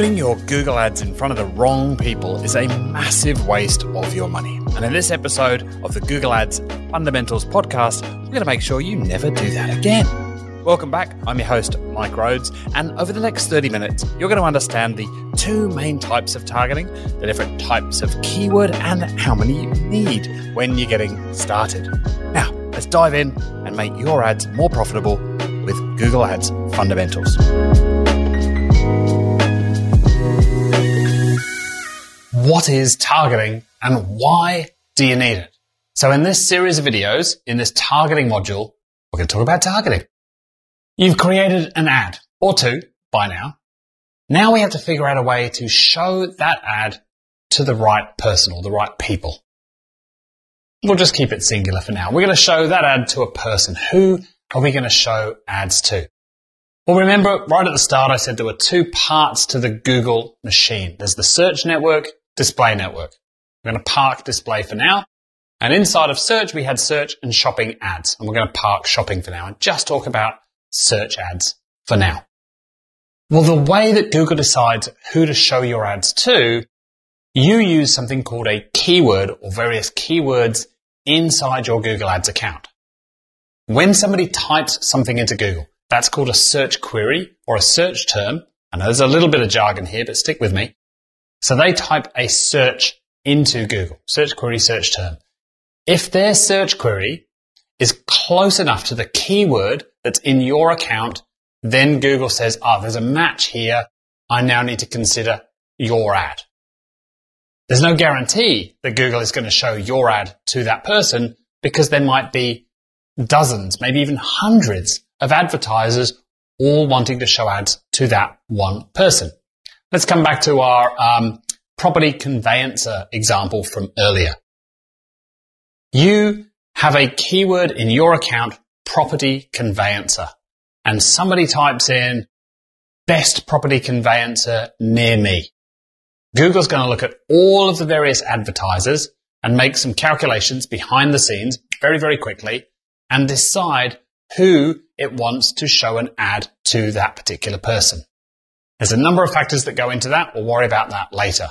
Putting your Google ads in front of the wrong people is a massive waste of your money. And in this episode of the Google Ads Fundamentals podcast, we're going to make sure you never do that again. Welcome back. I'm your host, Mike Rhodes. And over the next 30 minutes, you're going to understand the two main types of targeting, the different types of keyword, and how many you need when you're getting started. Now, let's dive in and make your ads more profitable with Google Ads Fundamentals. What is targeting and why do you need it? So in this series of videos, in this targeting module, we're going to talk about targeting. You've created an ad or two by now. Now we have to figure out a way to show that ad to the right person or the right people. We'll just keep it singular for now. We're going to show that ad to a person. Who are we going to show ads to? Well, remember right at the start, I said there were two parts to the Google machine. There's the search network, display network. We're going to park display for now. And inside of search, we had search and shopping ads. And we're going to park shopping for now and just talk about search ads for now. Well, the way that Google decides who to show your ads to, you use something called a keyword or various keywords inside your Google Ads account. When somebody types something into Google, that's called a search query or a search term. I know there's a little bit of jargon here, but stick with me. So they type a search into Google, search query, search term. If their search query is close enough to the keyword that's in your account, then Google says, ah, oh, there's a match here. I now need to consider your ad. There's no guarantee that Google is going to show your ad to that person because there might be dozens, maybe even hundreds of advertisers all wanting to show ads to that one person. Let's come back to our um, property conveyancer example from earlier. You have a keyword in your account, property conveyancer, and somebody types in best property conveyancer near me. Google's going to look at all of the various advertisers and make some calculations behind the scenes very, very quickly and decide who it wants to show an ad to that particular person. There's a number of factors that go into that. We'll worry about that later.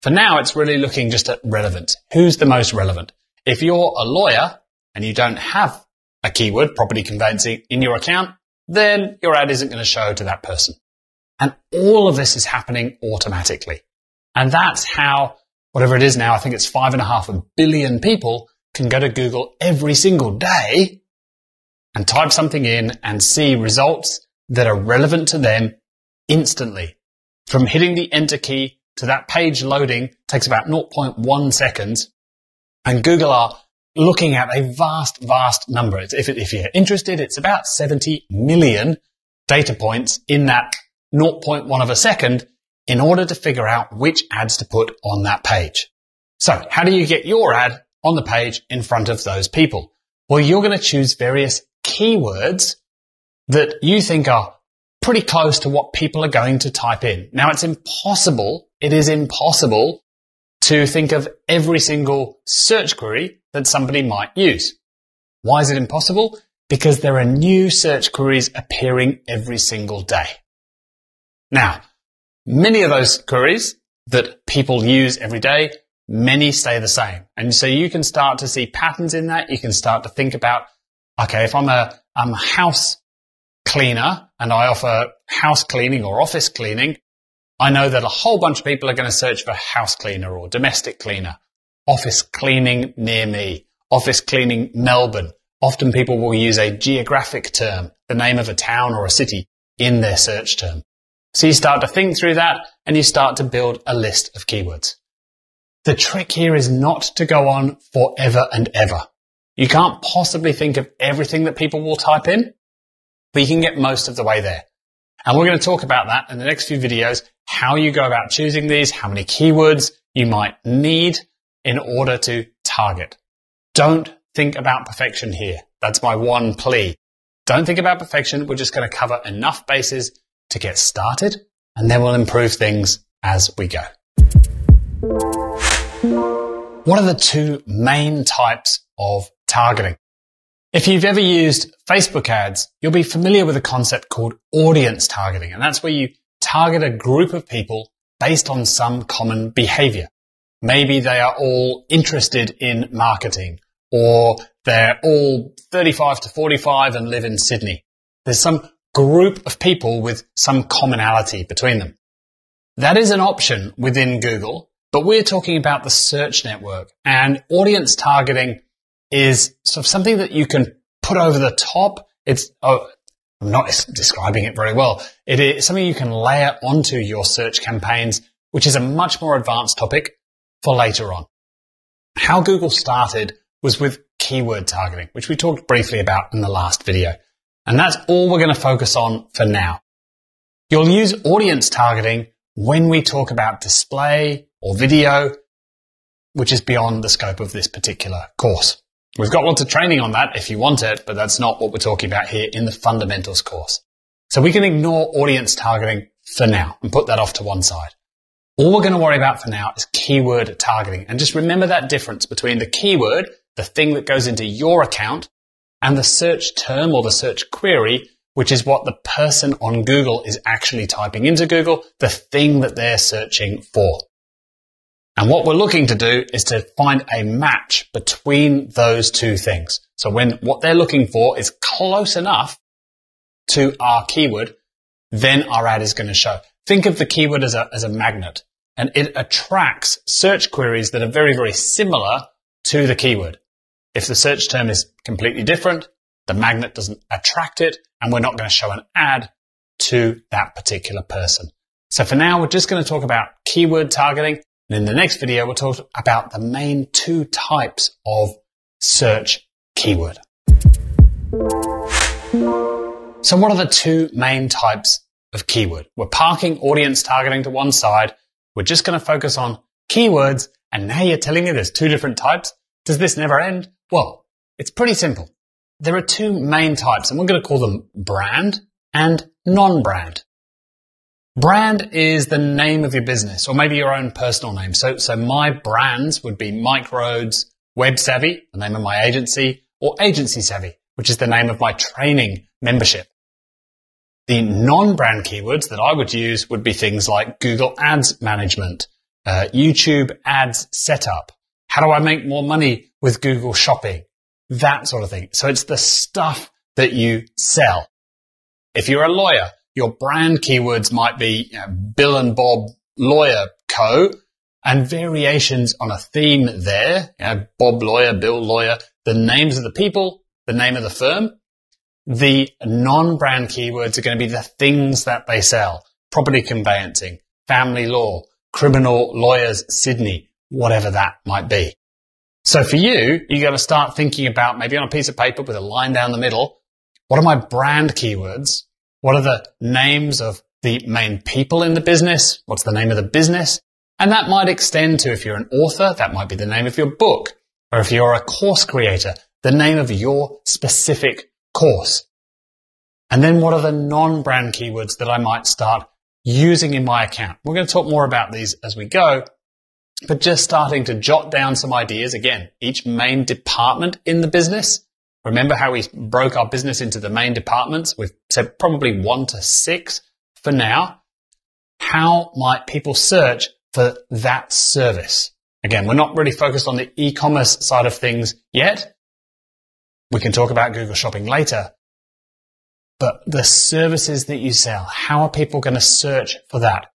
For now, it's really looking just at relevance. Who's the most relevant? If you're a lawyer and you don't have a keyword, property conveyancing, in your account, then your ad isn't going to show to that person. And all of this is happening automatically. And that's how, whatever it is now, I think it's five and a half billion people can go to Google every single day and type something in and see results that are relevant to them instantly. From hitting the enter key to that page loading takes about 0.1 seconds. And Google are looking at a vast, vast number. If, if you're interested, it's about 70 million data points in that 0.1 of a second in order to figure out which ads to put on that page. So how do you get your ad on the page in front of those people? Well, you're going to choose various keywords that you think are pretty close to what people are going to type in. Now it's impossible, it is impossible to think of every single search query that somebody might use. Why is it impossible? Because there are new search queries appearing every single day. Now, many of those queries that people use every day, many stay the same. And so you can start to see patterns in that. You can start to think about, okay, if I'm a, I'm a house cleaner and I offer house cleaning or office cleaning, I know that a whole bunch of people are going to search for house cleaner or domestic cleaner, office cleaning near me, office cleaning Melbourne. Often people will use a geographic term, the name of a town or a city in their search term. So you start to think through that and you start to build a list of keywords. The trick here is not to go on forever and ever. You can't possibly think of everything that people will type in but you can get most of the way there. And we're going to talk about that in the next few videos, how you go about choosing these, how many keywords you might need in order to target. Don't think about perfection here. That's my one plea. Don't think about perfection. We're just going to cover enough bases to get started and then we'll improve things as we go. What are the two main types of targeting? If you've ever used Facebook ads, you'll be familiar with a concept called audience targeting. And that's where you target a group of people based on some common behavior. Maybe they are all interested in marketing or they're all 35 to 45 and live in Sydney. There's some group of people with some commonality between them. That is an option within Google, but we're talking about the search network and audience targeting is sort of something that you can put over the top. It's, oh, I'm not describing it very well. It is something you can layer onto your search campaigns, which is a much more advanced topic for later on. How Google started was with keyword targeting, which we talked briefly about in the last video. And that's all we're going to focus on for now. You'll use audience targeting when we talk about display or video, which is beyond the scope of this particular course. We've got lots of training on that if you want it, but that's not what we're talking about here in the fundamentals course. So we can ignore audience targeting for now and put that off to one side. All we're going to worry about for now is keyword targeting. And just remember that difference between the keyword, the thing that goes into your account, and the search term or the search query, which is what the person on Google is actually typing into Google, the thing that they're searching for. And what we're looking to do is to find a match between those two things. So when what they're looking for is close enough to our keyword, then our ad is going to show. Think of the keyword as a, as a magnet and it attracts search queries that are very, very similar to the keyword. If the search term is completely different, the magnet doesn't attract it and we're not going to show an ad to that particular person. So for now, we're just going to talk about keyword targeting and in the next video, we'll talk about the main two types of search keyword. So what are the two main types of keyword? We're parking audience targeting to one side. We're just going to focus on keywords. And now you're telling me there's two different types. Does this never end? Well, it's pretty simple. There are two main types and we're going to call them brand and non-brand. Brand is the name of your business or maybe your own personal name. So, so my brands would be Mike Rhodes, Web Savvy, the name of my agency, or Agency Savvy, which is the name of my training membership. The non-brand keywords that I would use would be things like Google Ads Management, uh, YouTube Ads Setup. How do I make more money with Google Shopping? That sort of thing. So it's the stuff that you sell. If you're a lawyer, your brand keywords might be you know, Bill and Bob Lawyer Co. and variations on a theme there. You know, Bob Lawyer, Bill Lawyer, the names of the people, the name of the firm. The non-brand keywords are going to be the things that they sell. Property conveyancing, family law, criminal lawyers, Sydney, whatever that might be. So for you, you got to start thinking about maybe on a piece of paper with a line down the middle. What are my brand keywords? What are the names of the main people in the business? What's the name of the business? And that might extend to if you're an author, that might be the name of your book. Or if you're a course creator, the name of your specific course. And then what are the non-brand keywords that I might start using in my account? We're going to talk more about these as we go, but just starting to jot down some ideas. Again, each main department in the business Remember how we broke our business into the main departments? We've said probably one to six for now. How might people search for that service? Again, we're not really focused on the e-commerce side of things yet. We can talk about Google Shopping later. But the services that you sell, how are people going to search for that?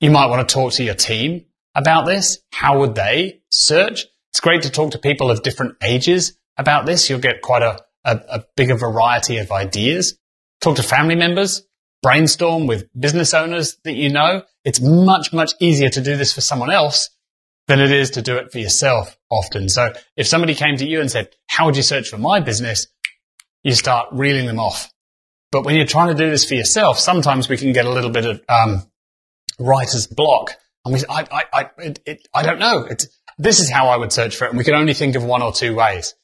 You might want to talk to your team about this. How would they search? It's great to talk to people of different ages about this. You'll get quite a, a, a bigger variety of ideas. Talk to family members, brainstorm with business owners that you know. It's much, much easier to do this for someone else than it is to do it for yourself often. So if somebody came to you and said, how would you search for my business? You start reeling them off. But when you're trying to do this for yourself, sometimes we can get a little bit of um, writer's block. And we, I, I, I, it, it, I don't know. It's, this is how I would search for it. And we can only think of one or two ways.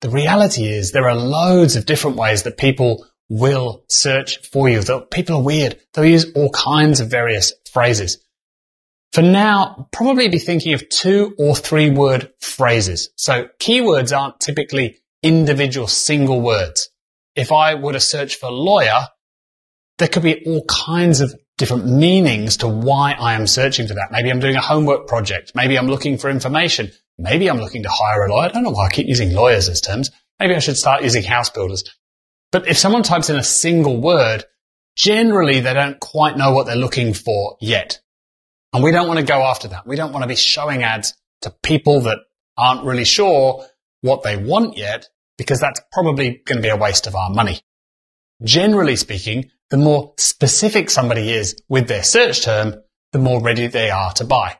The reality is there are loads of different ways that people will search for you. People are weird. They'll use all kinds of various phrases. For now, probably be thinking of two or three word phrases. So keywords aren't typically individual single words. If I were to search for lawyer, there could be all kinds of different meanings to why I am searching for that. Maybe I'm doing a homework project. Maybe I'm looking for information. Maybe I'm looking to hire a lawyer. I don't know why I keep using lawyers as terms. Maybe I should start using house builders. But if someone types in a single word, generally they don't quite know what they're looking for yet. And we don't want to go after that. We don't want to be showing ads to people that aren't really sure what they want yet because that's probably going to be a waste of our money. Generally speaking, the more specific somebody is with their search term, the more ready they are to buy.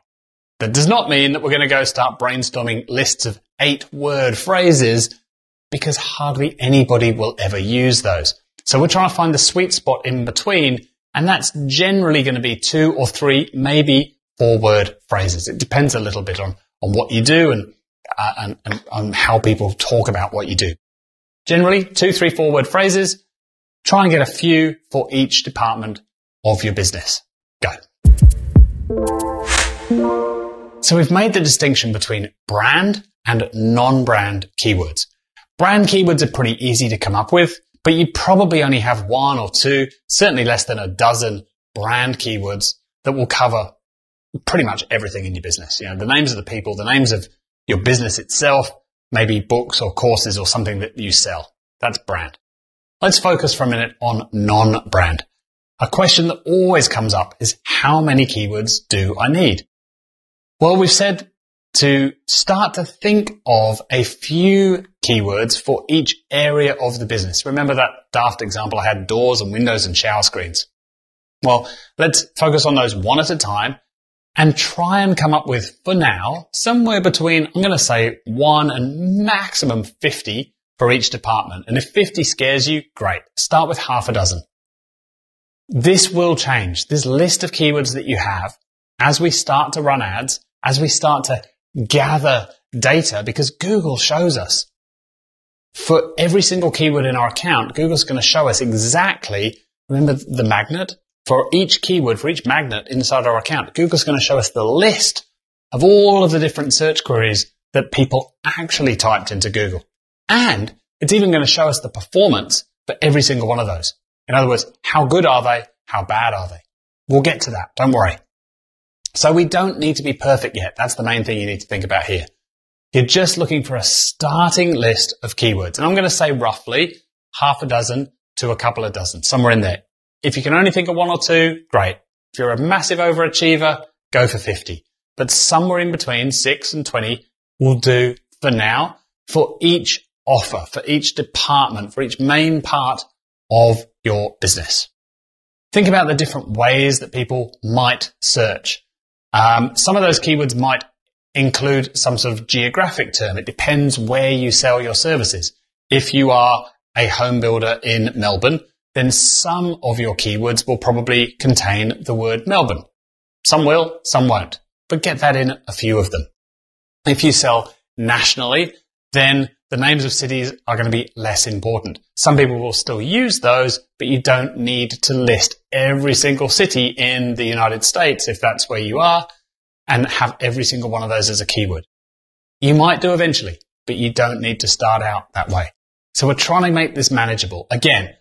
That does not mean that we're going to go start brainstorming lists of eight word phrases because hardly anybody will ever use those. So we're trying to find the sweet spot in between and that's generally going to be two or three, maybe four word phrases. It depends a little bit on, on what you do and, uh, and, and on how people talk about what you do. Generally, two, three, four word phrases. Try and get a few for each department of your business. Go. So we've made the distinction between brand and non-brand keywords. Brand keywords are pretty easy to come up with, but you probably only have one or two, certainly less than a dozen brand keywords that will cover pretty much everything in your business. You know, the names of the people, the names of your business itself, maybe books or courses or something that you sell. That's brand. Let's focus for a minute on non-brand. A question that always comes up is how many keywords do I need? Well, we've said to start to think of a few keywords for each area of the business. Remember that daft example I had doors and windows and shower screens. Well, let's focus on those one at a time and try and come up with, for now, somewhere between, I'm going to say one and maximum 50 for each department. And if 50 scares you, great. Start with half a dozen. This will change. This list of keywords that you have as we start to run ads, as we start to gather data, because Google shows us for every single keyword in our account, Google's going to show us exactly, remember the magnet? For each keyword, for each magnet inside our account, Google's going to show us the list of all of the different search queries that people actually typed into Google. And it's even going to show us the performance for every single one of those. In other words, how good are they? How bad are they? We'll get to that. Don't worry. So we don't need to be perfect yet. That's the main thing you need to think about here. You're just looking for a starting list of keywords. And I'm going to say roughly half a dozen to a couple of dozen, somewhere in there. If you can only think of one or two, great. If you're a massive overachiever, go for 50. But somewhere in between six and 20 will do for now for each offer, for each department, for each main part of your business. Think about the different ways that people might search. Um, some of those keywords might include some sort of geographic term. It depends where you sell your services. If you are a home builder in Melbourne, then some of your keywords will probably contain the word Melbourne. Some will, some won't, but get that in a few of them. If you sell nationally, then the names of cities are going to be less important. Some people will still use those, but you don't need to list every single city in the United States if that's where you are and have every single one of those as a keyword. You might do eventually, but you don't need to start out that way. So we're trying to make this manageable. Again,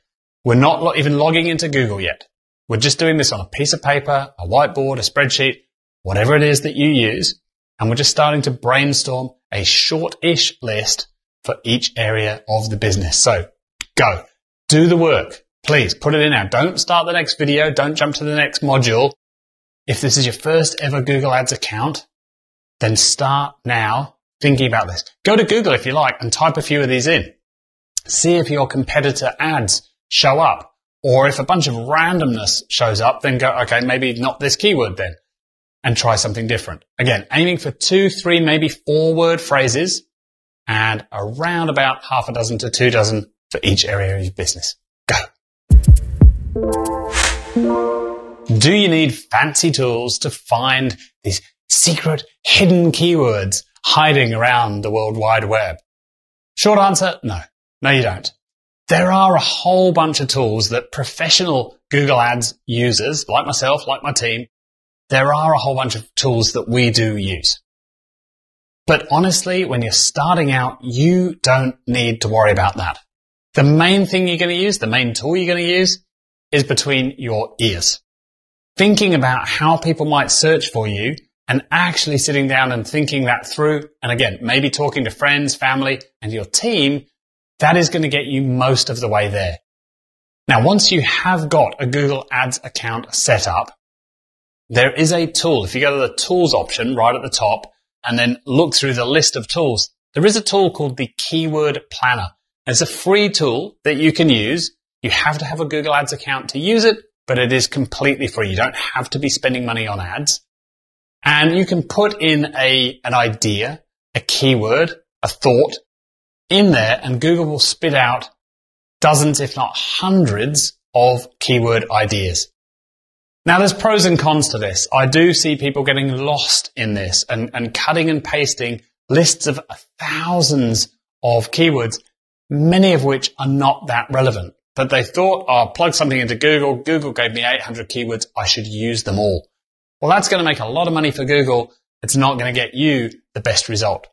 we're not lo- even logging into Google yet. We're just doing this on a piece of paper, a whiteboard, a spreadsheet, whatever it is that you use. And we're just starting to brainstorm a short-ish list for each area of the business. So go, do the work. Please put it in now. Don't start the next video. Don't jump to the next module. If this is your first ever Google Ads account, then start now thinking about this. Go to Google if you like and type a few of these in. See if your competitor ads show up. Or if a bunch of randomness shows up, then go, okay, maybe not this keyword then and try something different. Again, aiming for two, three, maybe four word phrases and around about half a dozen to two dozen for each area of your business. Go. Do you need fancy tools to find these secret hidden keywords hiding around the World Wide Web? Short answer, no. No, you don't. There are a whole bunch of tools that professional Google Ads users, like myself, like my team, there are a whole bunch of tools that we do use. But honestly, when you're starting out, you don't need to worry about that. The main thing you're going to use, the main tool you're going to use is between your ears. thinking about how people might search for you and actually sitting down and thinking that through. And again, maybe talking to friends, family and your team, that is going to get you most of the way there. Now, once you have got a Google Ads account set up, there is a tool. If you go to the tools option right at the top and then look through the list of tools, there is a tool called the Keyword Planner. It's a free tool that you can use. You have to have a Google Ads account to use it, but it is completely free. You don't have to be spending money on ads. And you can put in a, an idea, a keyword, a thought in there and Google will spit out dozens, if not hundreds of keyword ideas. Now there's pros and cons to this. I do see people getting lost in this and, and cutting and pasting lists of thousands of keywords, many of which are not that relevant. But they thought, oh, I'll plug something into Google. Google gave me 800 keywords. I should use them all. Well, that's going to make a lot of money for Google. It's not going to get you the best result.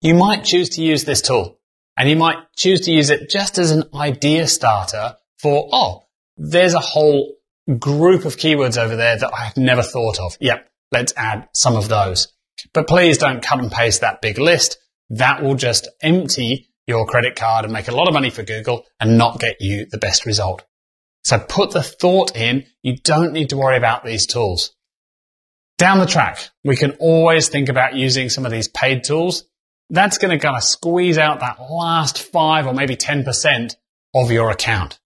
You might choose to use this tool and you might choose to use it just as an idea starter for, oh, there's a whole group of keywords over there that I've never thought of. Yep. Let's add some of those. But please don't cut and paste that big list. That will just empty your credit card and make a lot of money for Google and not get you the best result. So put the thought in. You don't need to worry about these tools. Down the track, we can always think about using some of these paid tools. That's going to kind of squeeze out that last five or maybe 10% of your account.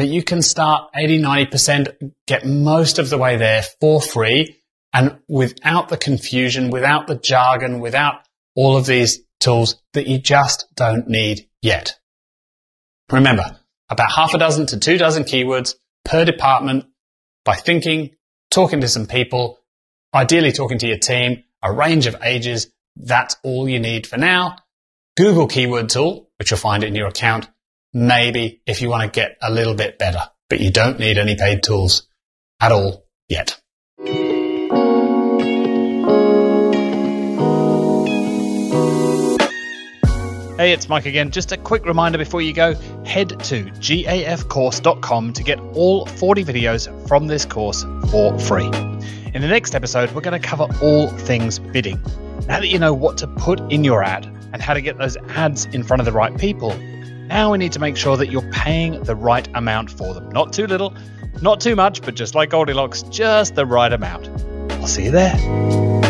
But you can start 80, 90%, get most of the way there for free and without the confusion, without the jargon, without all of these tools that you just don't need yet. Remember, about half a dozen to two dozen keywords per department by thinking, talking to some people, ideally talking to your team, a range of ages. That's all you need for now. Google keyword tool, which you'll find in your account. Maybe if you want to get a little bit better, but you don't need any paid tools at all yet. Hey, it's Mike again. Just a quick reminder before you go head to gafcourse.com to get all 40 videos from this course for free. In the next episode, we're going to cover all things bidding. Now that you know what to put in your ad and how to get those ads in front of the right people, now we need to make sure that you're paying the right amount for them. Not too little, not too much, but just like Goldilocks, just the right amount. I'll see you there.